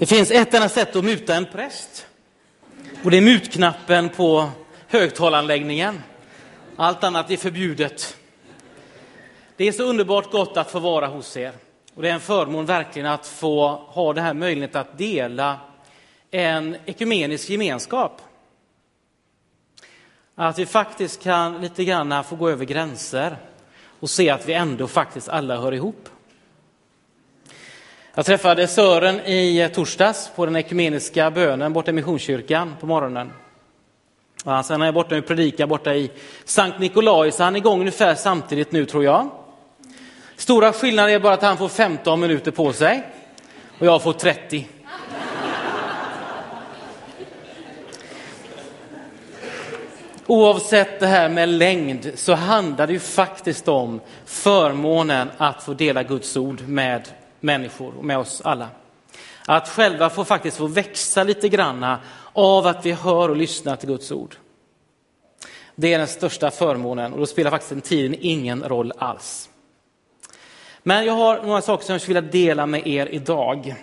Det finns ett enda sätt att muta en präst. Och det är mutknappen på högtalaranläggningen. Allt annat är förbjudet. Det är så underbart gott att få vara hos er. Och det är en förmån verkligen att få ha den här möjligheten att dela en ekumenisk gemenskap. Att vi faktiskt kan lite grann få gå över gränser och se att vi ändå faktiskt alla hör ihop. Jag träffade Sören i eh, torsdags på den ekumeniska bönen borta i Missionskyrkan på morgonen. Och sen är jag borta och predikar borta i Sankt Nikolai, så han är igång ungefär samtidigt nu tror jag. Stora skillnaden är bara att han får 15 minuter på sig och jag får 30. Oavsett det här med längd så handlar det ju faktiskt om förmånen att få dela Guds ord med människor och med oss alla. Att själva få faktiskt få växa lite granna av att vi hör och lyssnar till Guds ord. Det är den största förmånen och då spelar faktiskt den tiden ingen roll alls. Men jag har några saker som jag skulle vilja dela med er idag.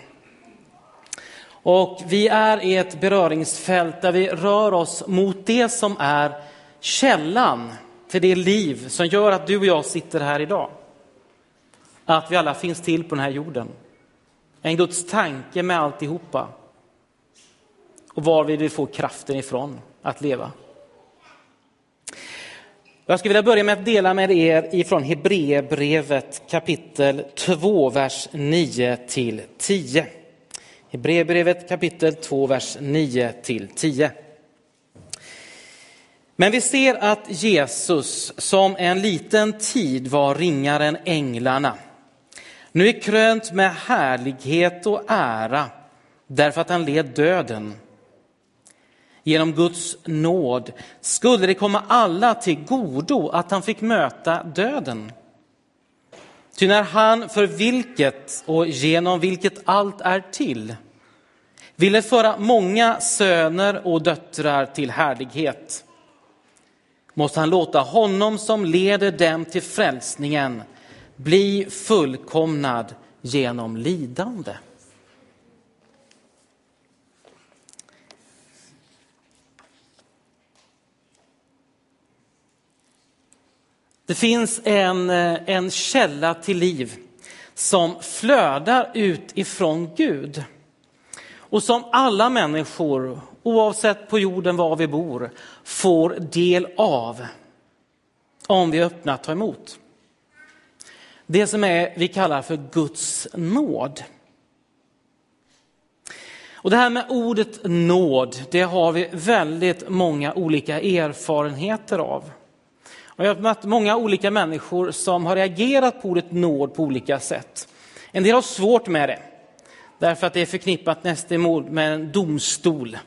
Och vi är i ett beröringsfält där vi rör oss mot det som är källan till det liv som gör att du och jag sitter här idag. Att vi alla finns till på den här jorden. En Guds tanke med alltihopa. Och var vill vi få kraften ifrån att leva. Jag skulle vilja börja med att dela med er ifrån Hebreerbrevet kapitel 2, vers 9 till 10. Hebreerbrevet kapitel 2, vers 9 till 10. Men vi ser att Jesus som en liten tid var ringare än änglarna nu är krönt med härlighet och ära därför att han led döden. Genom Guds nåd skulle det komma alla till godo att han fick möta döden. Ty när han för vilket och genom vilket allt är till ville föra många söner och döttrar till härlighet måste han låta honom som leder dem till frälsningen bli fullkomnad genom lidande. Det finns en, eh, en källa till liv som flödar ut ifrån Gud och som alla människor, oavsett på jorden var vi bor, får del av om vi öppnar att ta emot. Det som är, vi kallar för Guds nåd. Och det här med ordet nåd, det har vi väldigt många olika erfarenheter av. Och jag har mött många olika människor som har reagerat på ordet nåd på olika sätt. En del har svårt med det, därför att det är förknippat nästemot med en domstol.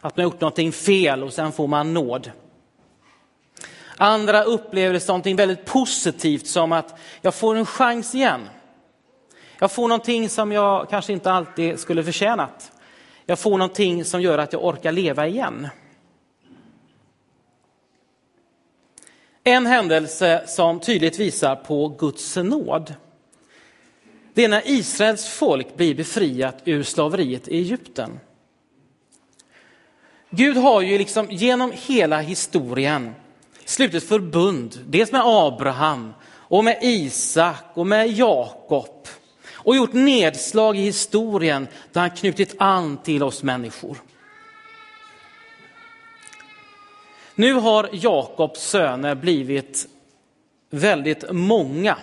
Att man har gjort någonting fel och sen får man nåd. Andra upplever det som något väldigt positivt som att jag får en chans igen. Jag får någonting som jag kanske inte alltid skulle förtjänat. Jag får någonting som gör att jag orkar leva igen. En händelse som tydligt visar på Guds nåd. Det är när Israels folk blir befriat ur slaveriet i Egypten. Gud har ju liksom genom hela historien slutit förbund, dels med Abraham och med Isak och med Jakob och gjort nedslag i historien där han knutit an till oss människor. Nu har Jakobs söner blivit väldigt många.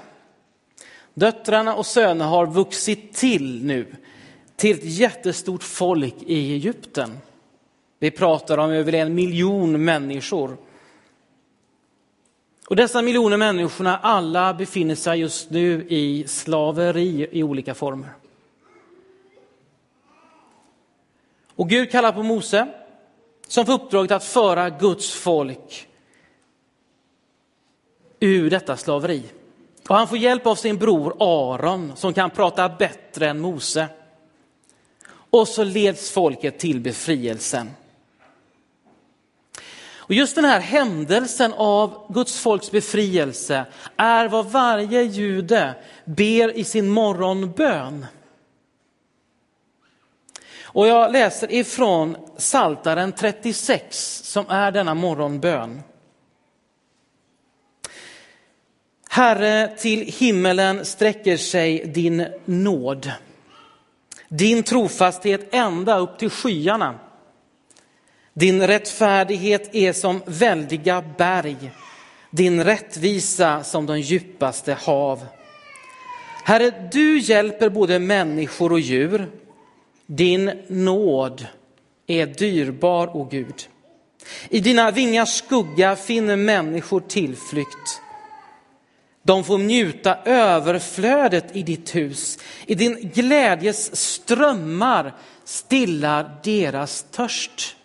Döttrarna och sönerna har vuxit till nu till ett jättestort folk i Egypten. Vi pratar om över en miljon människor. Och dessa miljoner människorna, alla befinner sig just nu i slaveri i olika former. Och Gud kallar på Mose som får uppdraget att föra Guds folk ur detta slaveri. Och han får hjälp av sin bror Aron som kan prata bättre än Mose. Och så leds folket till befrielsen. Och just den här händelsen av Guds folks befrielse är vad varje jude ber i sin morgonbön. Och jag läser ifrån Saltaren 36 som är denna morgonbön. Herre, till himmelen sträcker sig din nåd. Din trofasthet ända upp till skyarna. Din rättfärdighet är som väldiga berg, din rättvisa som de djupaste hav. Herre, du hjälper både människor och djur. Din nåd är dyrbar, o Gud. I dina vingars skugga finner människor tillflykt. De får njuta överflödet i ditt hus. I din glädjes strömmar stillar deras törst.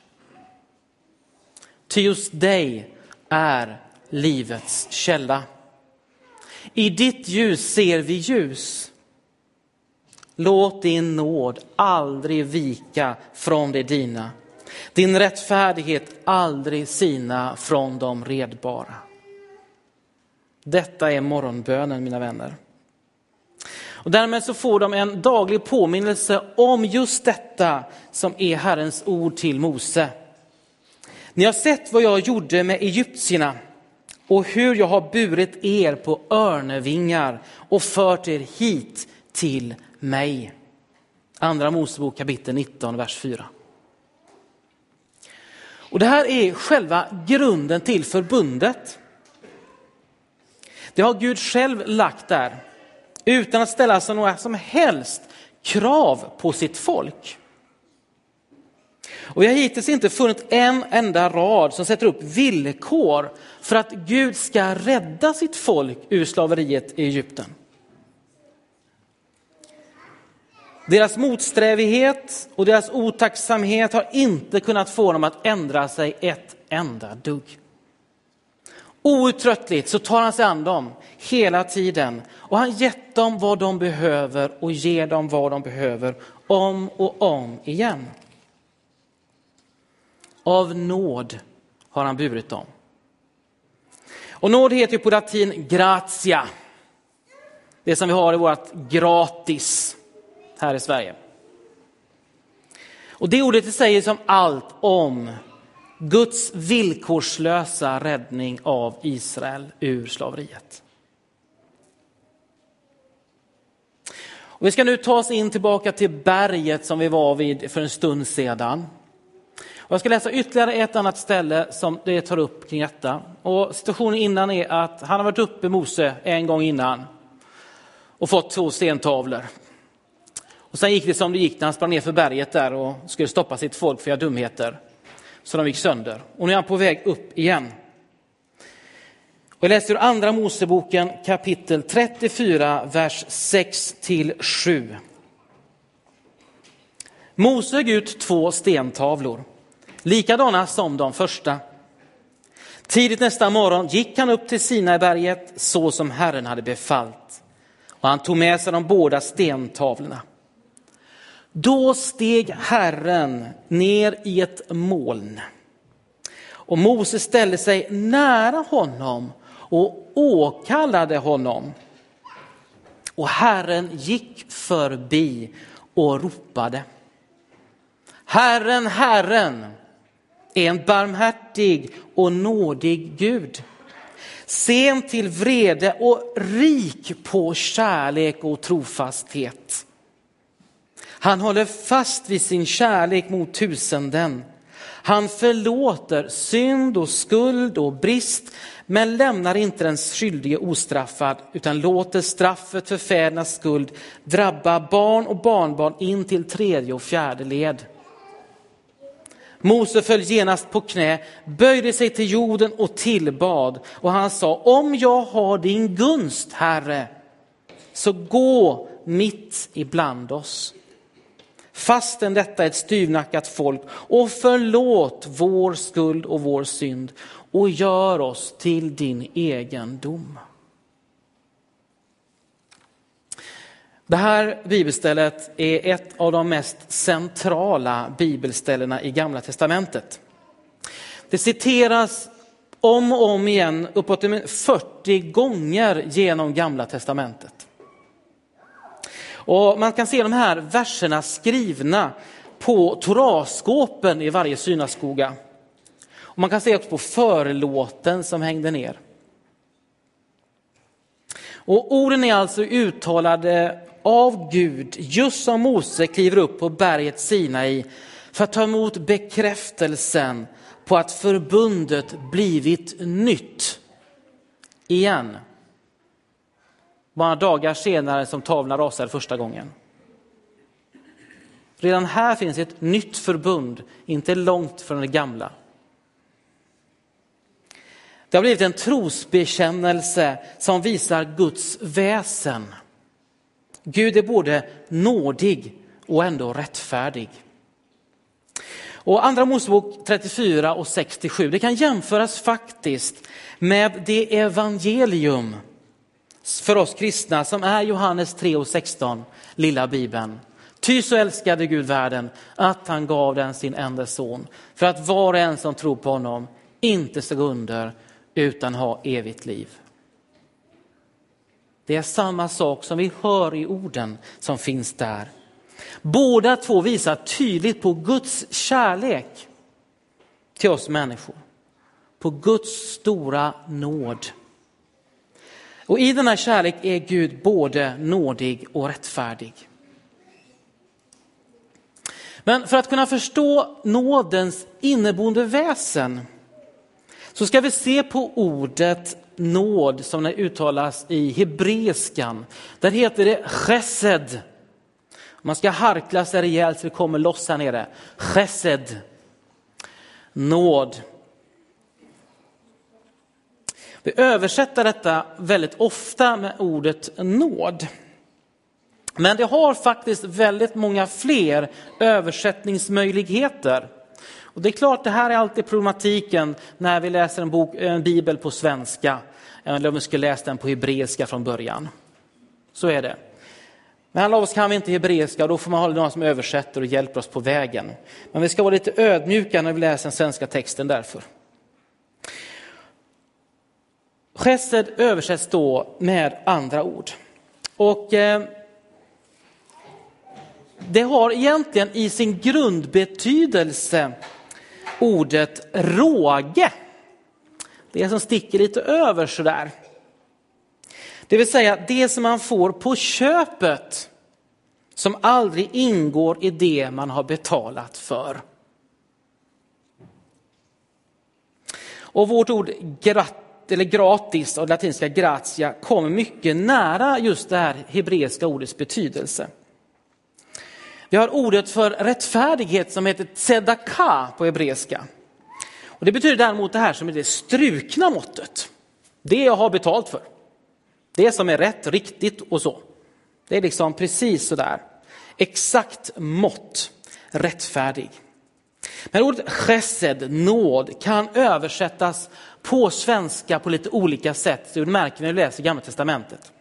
Ty just dig är livets källa. I ditt ljus ser vi ljus. Låt din nåd aldrig vika från det dina. Din rättfärdighet aldrig sina från de redbara. Detta är morgonbönen mina vänner. Och därmed så får de en daglig påminnelse om just detta som är Herrens ord till Mose. Ni har sett vad jag gjorde med egyptierna och hur jag har burit er på örnevingar och fört er hit till mig. Andra Mosebok kapitel 19, vers 4. Och det här är själva grunden till förbundet. Det har Gud själv lagt där utan att ställa sig några som helst krav på sitt folk. Och jag har hittills inte funnit en enda rad som sätter upp villkor för att Gud ska rädda sitt folk ur slaveriet i Egypten. Deras motsträvighet och deras otacksamhet har inte kunnat få dem att ändra sig ett enda dugg. Outtröttligt så tar han sig an dem hela tiden och han gett dem vad de behöver och ger dem vad de behöver om och om igen. Av nåd har han burit dem. Och nåd heter ju på latin gratia. Det som vi har i vårt gratis här i Sverige. Och det ordet säger som allt om Guds villkorslösa räddning av Israel ur slaveriet. Och vi ska nu ta oss in tillbaka till berget som vi var vid för en stund sedan. Och jag ska läsa ytterligare ett annat ställe som det tar upp kring detta. Och situationen innan är att han har varit uppe Mose en gång innan och fått två stentavlor. Och sen gick det som det gick när han sprang ner för berget där och skulle stoppa sitt folk för att göra dumheter. Så de gick sönder. Och nu är han på väg upp igen. Och jag läser ur andra Moseboken kapitel 34, vers 6 till 7. Mose högg ut två stentavlor likadana som de första. Tidigt nästa morgon gick han upp till Sinaiberget så som Herren hade befallt och han tog med sig de båda stentavlorna. Då steg Herren ner i ett moln och Mose ställde sig nära honom och åkallade honom. Och Herren gick förbi och ropade. Herren, Herren, är en barmhärtig och nådig Gud. Sen till vrede och rik på kärlek och trofasthet. Han håller fast vid sin kärlek mot tusenden. Han förlåter synd och skuld och brist men lämnar inte den skyldige ostraffad utan låter straffet för fädernas skuld drabba barn och barnbarn in till tredje och fjärde led. Mose föll genast på knä, böjde sig till jorden och tillbad och han sa, om jag har din gunst, Herre, så gå mitt ibland oss. Fastän detta är ett styvnackat folk och förlåt vår skuld och vår synd och gör oss till din egendom. Det här bibelstället är ett av de mest centrala bibelställena i Gamla Testamentet. Det citeras om och om igen uppåt 40 gånger genom Gamla Testamentet. Och man kan se de här verserna skrivna på toraskåpen i varje synagoga. Och man kan se också på förlåten som hängde ner. Och orden är alltså uttalade av Gud just som Mose kliver upp på berget Sinai för att ta emot bekräftelsen på att förbundet blivit nytt igen. Bara dagar senare som tavlan rasade första gången. Redan här finns ett nytt förbund, inte långt från det gamla. Det har blivit en trosbekännelse som visar Guds väsen. Gud är både nådig och ändå rättfärdig. Och Andra Mosebok 34 och 67, det kan jämföras faktiskt med det evangelium för oss kristna som är Johannes 3 och 16, lilla bibeln. Ty så älskade Gud världen att han gav den sin enda son för att var och en som tror på honom inte ska gå under utan ha evigt liv. Det är samma sak som vi hör i orden som finns där. Båda två visar tydligt på Guds kärlek till oss människor. På Guds stora nåd. Och i denna kärlek är Gud både nådig och rättfärdig. Men för att kunna förstå nådens inneboende väsen så ska vi se på ordet nåd som det uttalas i hebreiskan. Där heter det chesed. Man ska harkla sig rejält så det kommer loss här nere. Chesed. Nåd. Vi översätter detta väldigt ofta med ordet nåd. Men det har faktiskt väldigt många fler översättningsmöjligheter. Och det är klart, det här är alltid problematiken när vi läser en, bok, en bibel på svenska eller om vi skulle läsa den på hebreiska från början. Så är det. Men alla av oss kan vi inte hebreiska och då får man ha någon som översätter och hjälper oss på vägen. Men vi ska vara lite ödmjuka när vi läser den svenska texten därför. Chesed översätts då med andra ord. Och eh, det har egentligen i sin grundbetydelse ordet råge. Det som sticker lite över sådär. Det vill säga det som man får på köpet som aldrig ingår i det man har betalat för. Och vårt ord grat, eller gratis och latinska gratia kommer mycket nära just det här hebreiska ordets betydelse. Vi har ordet för rättfärdighet som heter tzedaka på hebreiska. Och det betyder däremot det här som är det strukna måttet. Det jag har betalt för. Det som är rätt, riktigt och så. Det är liksom precis sådär. Exakt mått, rättfärdig. Men ordet chesed, nåd, kan översättas på svenska på lite olika sätt. Det märker vi när vi läser Gamla Testamentet.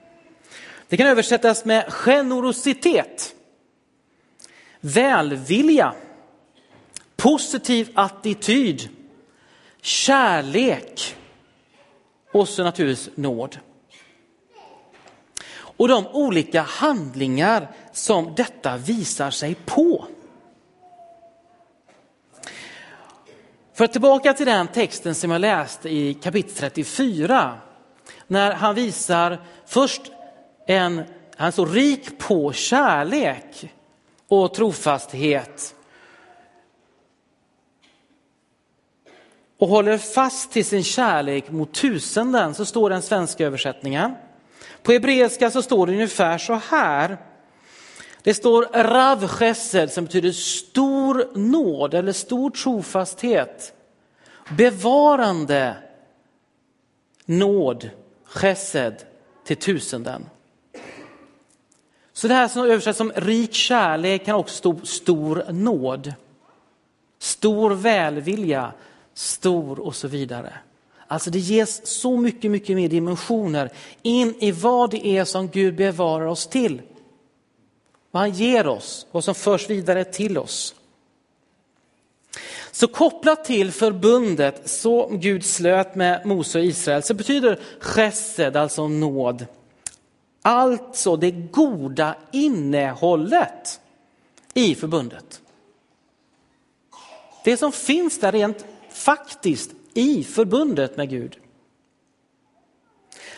Det kan översättas med generositet, välvilja, positiv attityd, kärlek och så naturligtvis nåd. Och de olika handlingar som detta visar sig på. För tillbaka till den texten som jag läste i kapitel 34. När han visar först en, han är så rik på kärlek och trofasthet. Och håller fast till sin kärlek mot tusenden, så står den svenska översättningen. På hebreiska så står det ungefär så här. Det står rav chesed som betyder stor nåd eller stor trofasthet. Bevarande nåd, chesed, till tusenden. Så det här som översätts som rik kärlek kan också stå stor nåd. Stor välvilja, stor och så vidare. Alltså det ges så mycket, mycket mer dimensioner in i vad det är som Gud bevarar oss till. Vad han ger oss, vad som förs vidare till oss. Så kopplat till förbundet som Gud slöt med Mose och Israel så betyder chesed, alltså nåd, alltså det goda innehållet i förbundet. Det som finns där rent faktiskt i förbundet med Gud.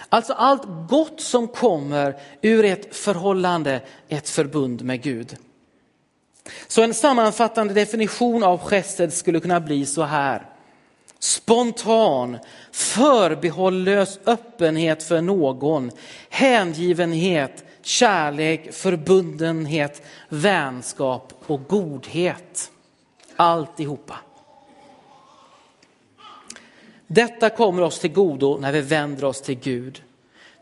Alltså allt gott som kommer ur ett förhållande, ett förbund med Gud. Så en sammanfattande definition av gesed skulle kunna bli så här. Spontan, förbehållös öppenhet för någon, hängivenhet, kärlek, förbundenhet, vänskap och godhet. Alltihopa. Detta kommer oss till godo när vi vänder oss till Gud.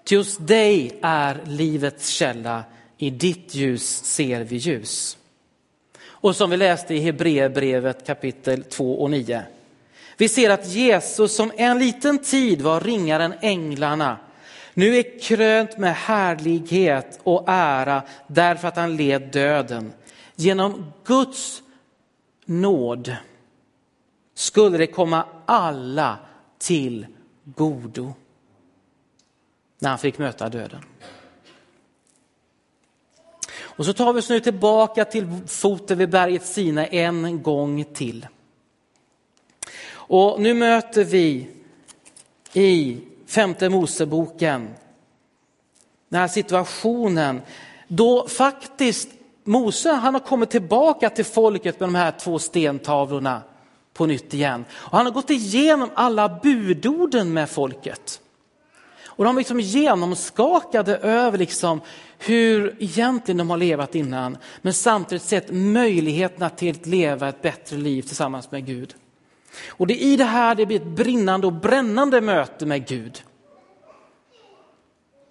Till just dig är livets källa, i ditt ljus ser vi ljus. Och som vi läste i Hebreerbrevet kapitel 2 och 9. Vi ser att Jesus som en liten tid var ringare än änglarna, nu är krönt med härlighet och ära därför att han led döden. Genom Guds nåd skulle det komma alla till godo när han fick möta döden. Och så tar vi oss nu tillbaka till foten vid berget Sina en gång till. Och nu möter vi i femte Moseboken den här situationen då faktiskt Mose han har kommit tillbaka till folket med de här två stentavlorna på nytt igen. Och han har gått igenom alla budorden med folket. Och de är liksom genomskakade över liksom hur egentligen de har levat innan, men samtidigt sett möjligheterna till att leva ett bättre liv tillsammans med Gud. Och det är i det här det blir ett brinnande och brännande möte med Gud.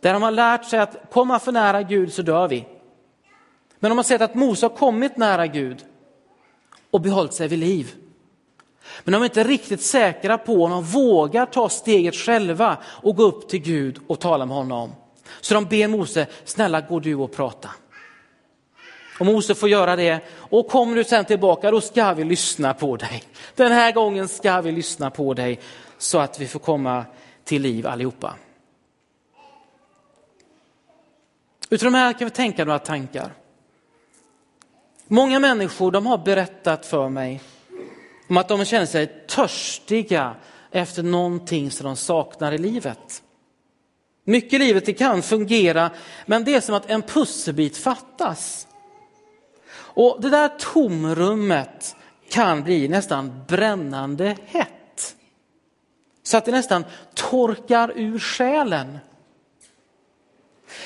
Där de har lärt sig att komma för nära Gud så dör vi. Men de har sett att Mose har kommit nära Gud och behållit sig vid liv. Men de är inte riktigt säkra på om de vågar ta steget själva och gå upp till Gud och tala med honom. Så de ber Mose, snälla gå du och prata. Och Mose får göra det och kommer du sen tillbaka då ska vi lyssna på dig. Den här gången ska vi lyssna på dig så att vi får komma till liv allihopa. Utifrån de här kan vi tänka några tankar. Många människor de har berättat för mig om att de känner sig törstiga efter någonting som de saknar i livet. Mycket i livet det kan fungera, men det är som att en pusselbit fattas. Och det där tomrummet kan bli nästan brännande hett. Så att det nästan torkar ur själen.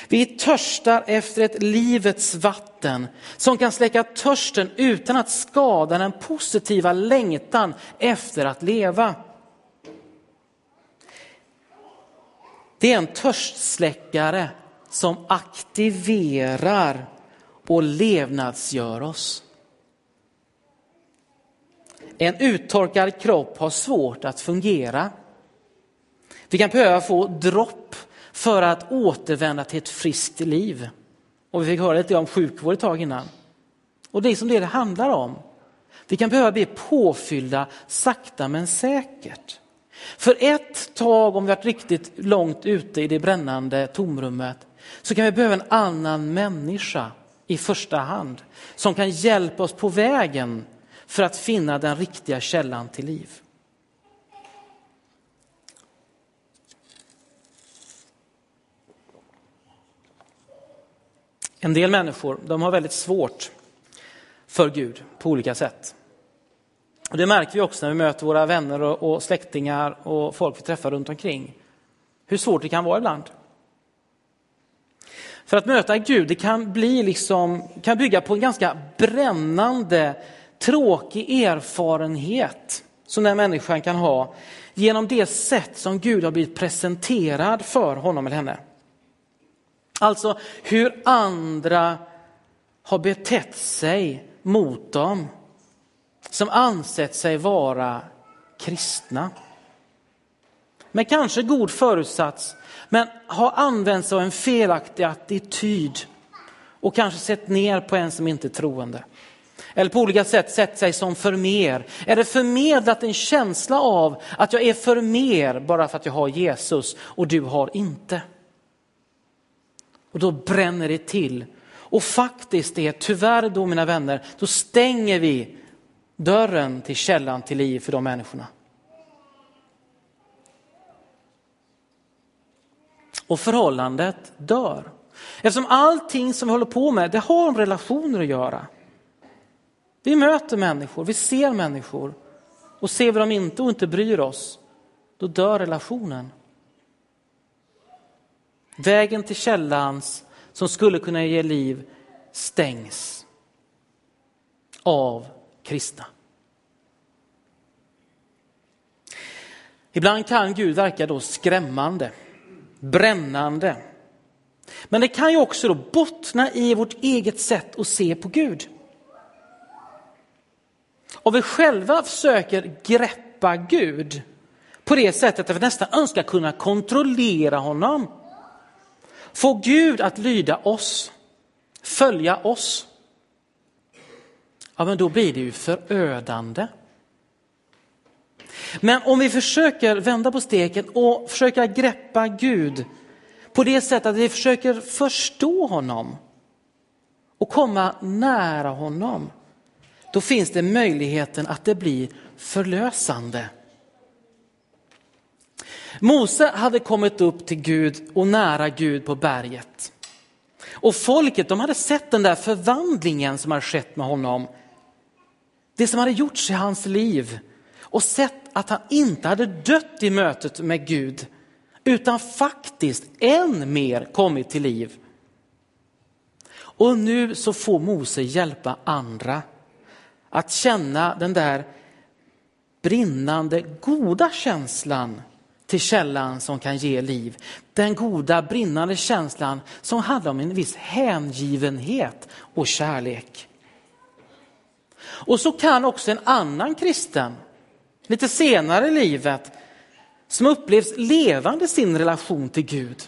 Vi törstar efter ett livets vatten som kan släcka törsten utan att skada den positiva längtan efter att leva. Det är en törstsläckare som aktiverar och levnadsgör oss. En uttorkad kropp har svårt att fungera. Vi kan behöva få dropp för att återvända till ett friskt liv. Och vi fick höra lite om sjukvård ett tag innan. Och det är som det det handlar om. Vi kan behöva bli påfyllda sakta men säkert. För ett tag, om vi varit riktigt långt ute i det brännande tomrummet, så kan vi behöva en annan människa i första hand som kan hjälpa oss på vägen för att finna den riktiga källan till liv. En del människor de har väldigt svårt för Gud på olika sätt. Och det märker vi också när vi möter våra vänner och släktingar och folk vi träffar runt omkring. Hur svårt det kan vara ibland. För att möta Gud det kan, bli liksom, kan bygga på en ganska brännande, tråkig erfarenhet som den människan kan ha genom det sätt som Gud har blivit presenterad för honom eller henne. Alltså hur andra har betett sig mot dem som ansett sig vara kristna. Med kanske god förutsats, men har använt sig av en felaktig attityd och kanske sett ner på en som inte är troende. Eller på olika sätt sett sig som för mer. Eller förmedlat en känsla av att jag är för mer bara för att jag har Jesus och du har inte. Och då bränner det till. Och faktiskt är tyvärr då mina vänner, då stänger vi dörren till källan till liv för de människorna. Och förhållandet dör. Eftersom allting som vi håller på med, det har med relationer att göra. Vi möter människor, vi ser människor och ser vi dem inte och inte bryr oss, då dör relationen. Vägen till källans som skulle kunna ge liv stängs av kristna. Ibland kan Gud verka då skrämmande, brännande. Men det kan ju också då bottna i vårt eget sätt att se på Gud. Om vi själva försöker greppa Gud på det sättet att vi nästan önskar kunna kontrollera honom. Få Gud att lyda oss, följa oss. Ja, men då blir det ju förödande. Men om vi försöker vända på steken och försöka greppa Gud på det sättet att vi försöker förstå honom och komma nära honom då finns det möjligheten att det blir förlösande. Mose hade kommit upp till Gud och nära Gud på berget. Och folket de hade sett den där förvandlingen som hade skett med honom. Det som hade gjorts i hans liv och sett att han inte hade dött i mötet med Gud utan faktiskt än mer kommit till liv. Och nu så får Mose hjälpa andra att känna den där brinnande goda känslan till källan som kan ge liv. Den goda brinnande känslan som handlar om en viss hängivenhet och kärlek. Och så kan också en annan kristen, lite senare i livet, som upplevs levande sin relation till Gud,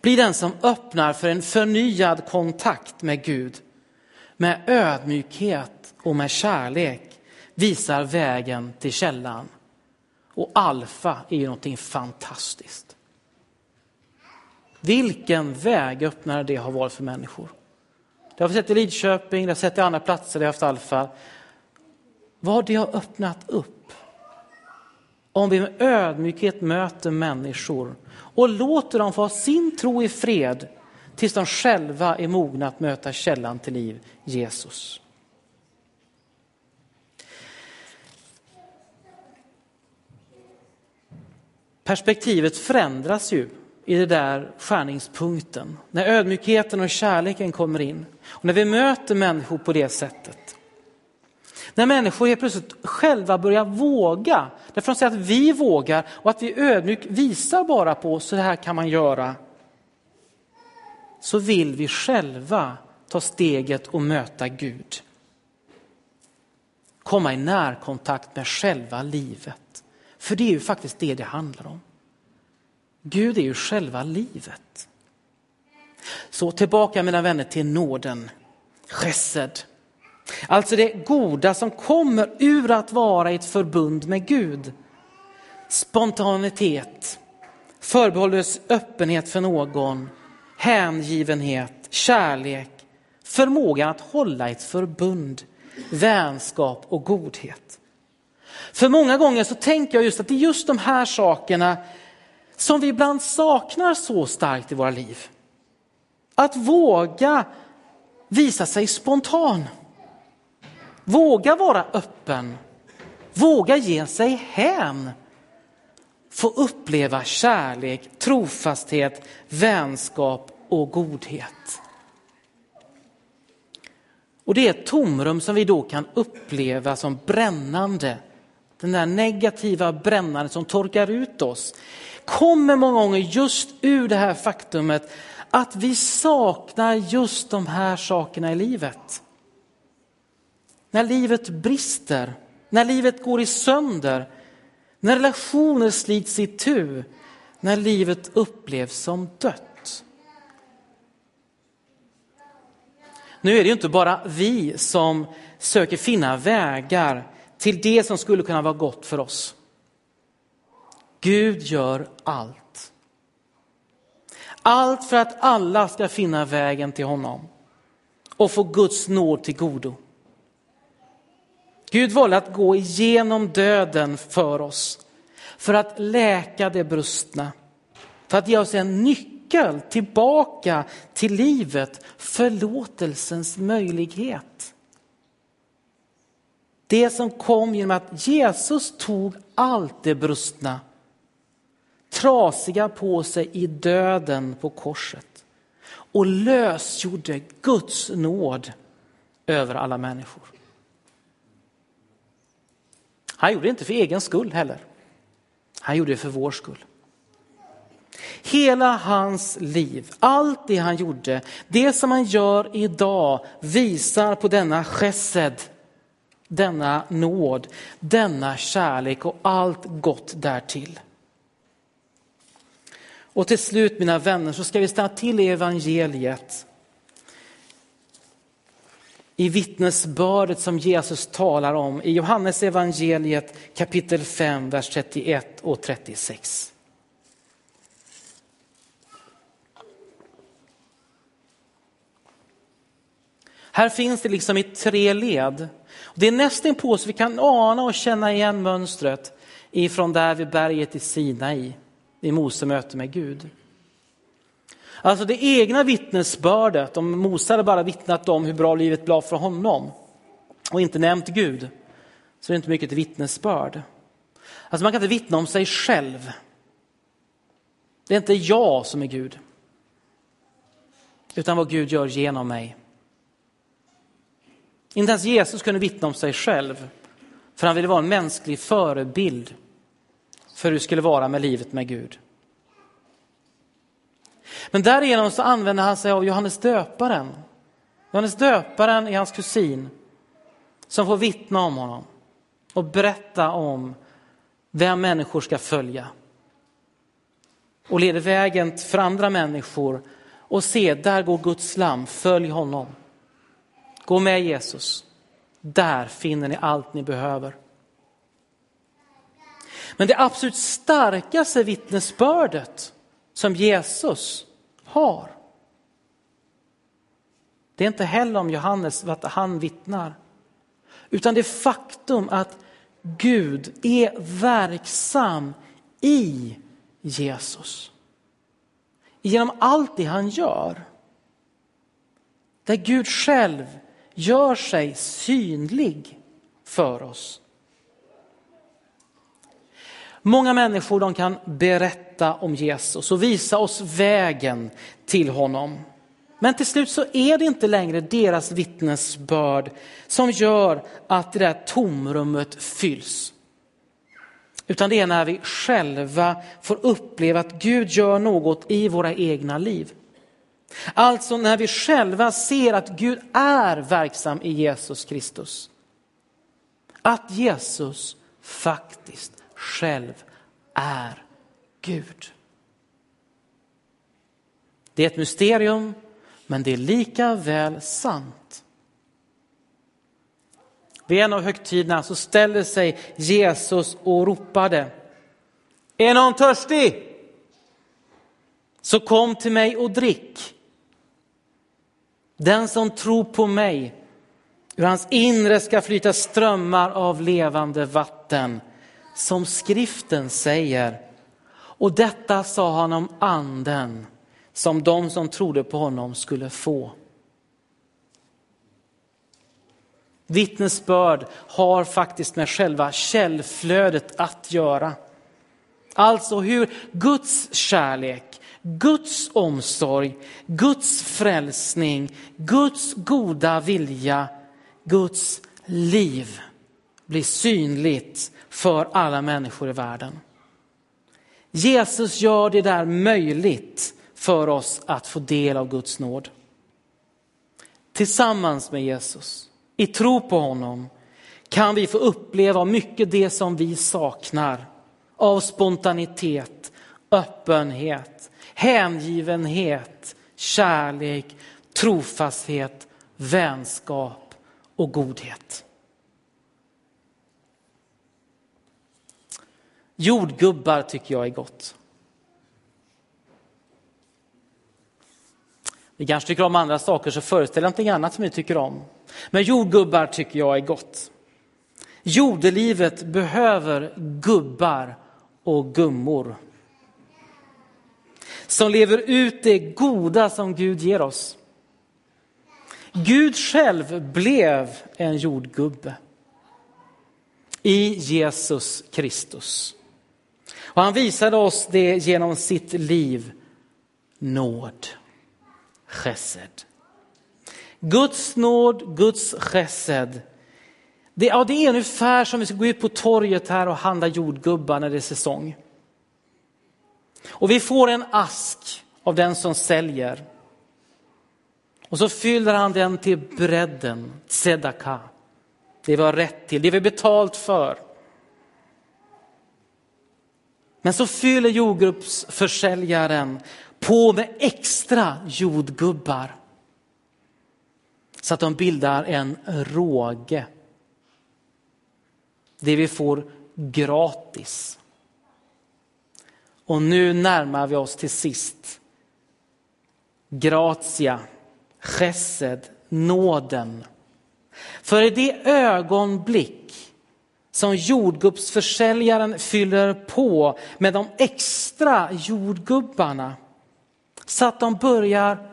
blir den som öppnar för en förnyad kontakt med Gud med ödmjukhet och med kärlek visar vägen till källan. Och alfa är ju någonting fantastiskt. Vilken vägöppnare det har varit för människor. Det har vi sett i Lidköping, det har vi sett i andra platser där vi har haft alfa. Vad det har öppnat upp. Om vi med ödmjukhet möter människor och låter dem få ha sin tro i fred tills de själva är mogna att möta källan till liv, Jesus. Perspektivet förändras ju i den där skärningspunkten, när ödmjukheten och kärleken kommer in. Och när vi möter människor på det sättet. När människor helt plötsligt själva börjar våga, därför att de säger att vi vågar och att vi ödmjukt visar bara på så här kan man göra så vill vi själva ta steget och möta Gud. Komma i närkontakt med själva livet. För det är ju faktiskt det det handlar om. Gud är ju själva livet. Så tillbaka mina vänner till nåden, chesed. Alltså det goda som kommer ur att vara i ett förbund med Gud. Spontanitet, förbehållslös öppenhet för någon, hängivenhet, kärlek, förmågan att hålla ett förbund, vänskap och godhet. För många gånger så tänker jag just att det är just de här sakerna som vi ibland saknar så starkt i våra liv. Att våga visa sig spontan. Våga vara öppen. Våga ge sig hän få uppleva kärlek, trofasthet, vänskap och godhet. Och det är ett tomrum som vi då kan uppleva som brännande. Den där negativa brännande som torkar ut oss kommer många gånger just ur det här faktumet att vi saknar just de här sakerna i livet. När livet brister, när livet går i sönder, när relationer slits i tu, när livet upplevs som dött. Nu är det ju inte bara vi som söker finna vägar till det som skulle kunna vara gott för oss. Gud gör allt. Allt för att alla ska finna vägen till honom och få Guds nåd till godo. Gud valde att gå igenom döden för oss, för att läka det brustna, för att ge oss en nyckel tillbaka till livet, förlåtelsens möjlighet. Det som kom genom att Jesus tog allt det brustna, trasiga på sig i döden på korset och lösgjorde Guds nåd över alla människor. Han gjorde det inte för egen skull heller. Han gjorde det för vår skull. Hela hans liv, allt det han gjorde, det som han gör idag visar på denna chesed, denna nåd, denna kärlek och allt gott därtill. Och till slut mina vänner så ska vi stanna till i evangeliet. I vittnesbördet som Jesus talar om i Johannes evangeliet kapitel 5, vers 31 och 36. Här finns det liksom i tre led. Det är nästan på så vi kan ana och känna igen mönstret ifrån där vid berget i Sinai, i Mose möte med Gud. Alltså det egna vittnesbördet, om Mose hade bara vittnat om hur bra livet blev för honom och inte nämnt Gud, så är det inte mycket till vittnesbörd. Alltså man kan inte vittna om sig själv. Det är inte jag som är Gud, utan vad Gud gör genom mig. Inte ens Jesus kunde vittna om sig själv, för han ville vara en mänsklig förebild för hur det skulle vara med livet med Gud. Men därigenom så använder han sig av Johannes döparen. Johannes döparen är hans kusin som får vittna om honom och berätta om vem människor ska följa. Och leder vägen för andra människor och se, där går Guds lam, följ honom. Gå med Jesus. Där finner ni allt ni behöver. Men det absolut starkaste vittnesbördet som Jesus har. Det är inte heller om Johannes vad han vittnar, utan det faktum att Gud är verksam i Jesus. Genom allt det han gör. Där Gud själv gör sig synlig för oss. Många människor de kan berätta om Jesus och visa oss vägen till honom. Men till slut så är det inte längre deras vittnesbörd som gör att det där tomrummet fylls. Utan det är när vi själva får uppleva att Gud gör något i våra egna liv. Alltså när vi själva ser att Gud är verksam i Jesus Kristus. Att Jesus faktiskt själv är Gud. Det är ett mysterium, men det är lika väl sant. Vid en av högtiderna så ställde sig Jesus och ropade. Är någon törstig? Så kom till mig och drick. Den som tror på mig, ur hans inre ska flyta strömmar av levande vatten som skriften säger. Och detta sa han om anden som de som trodde på honom skulle få. Vittnesbörd har faktiskt med själva källflödet att göra. Alltså hur Guds kärlek, Guds omsorg, Guds frälsning, Guds goda vilja, Guds liv blir synligt för alla människor i världen. Jesus gör det där möjligt för oss att få del av Guds nåd. Tillsammans med Jesus, i tro på honom, kan vi få uppleva mycket det som vi saknar av spontanitet, öppenhet, hängivenhet, kärlek, trofasthet, vänskap och godhet. Jordgubbar tycker jag är gott. Vi kanske tycker om andra saker så föreställ någonting annat som ni tycker om. Men jordgubbar tycker jag är gott. Jordelivet behöver gubbar och gummor. Som lever ut det goda som Gud ger oss. Gud själv blev en jordgubbe i Jesus Kristus. Och han visade oss det genom sitt liv, nåd, chesed. Guds nåd, Guds chesed. Det, ja, det är ungefär som vi ska gå ut på torget här och handla jordgubbar när det är säsong. Och vi får en ask av den som säljer. Och så fyller han den till bredden, tzedaka. Det vi har rätt till, det vi har betalt för. Men så fyller jordgubbsförsäljaren på med extra jordgubbar. Så att de bildar en råge. Det vi får gratis. Och nu närmar vi oss till sist. Gratia, chesed, nåden. För i det ögonblick som jordgubbsförsäljaren fyller på med de extra jordgubbarna så att de börjar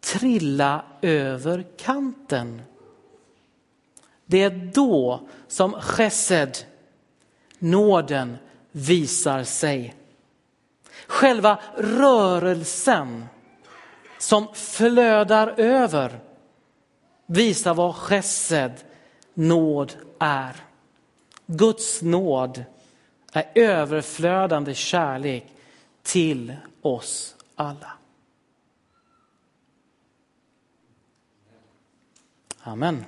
trilla över kanten. Det är då som chesed, nåden, visar sig. Själva rörelsen som flödar över visar vad chesed, nåd, är. Guds nåd är överflödande kärlek till oss alla. Amen.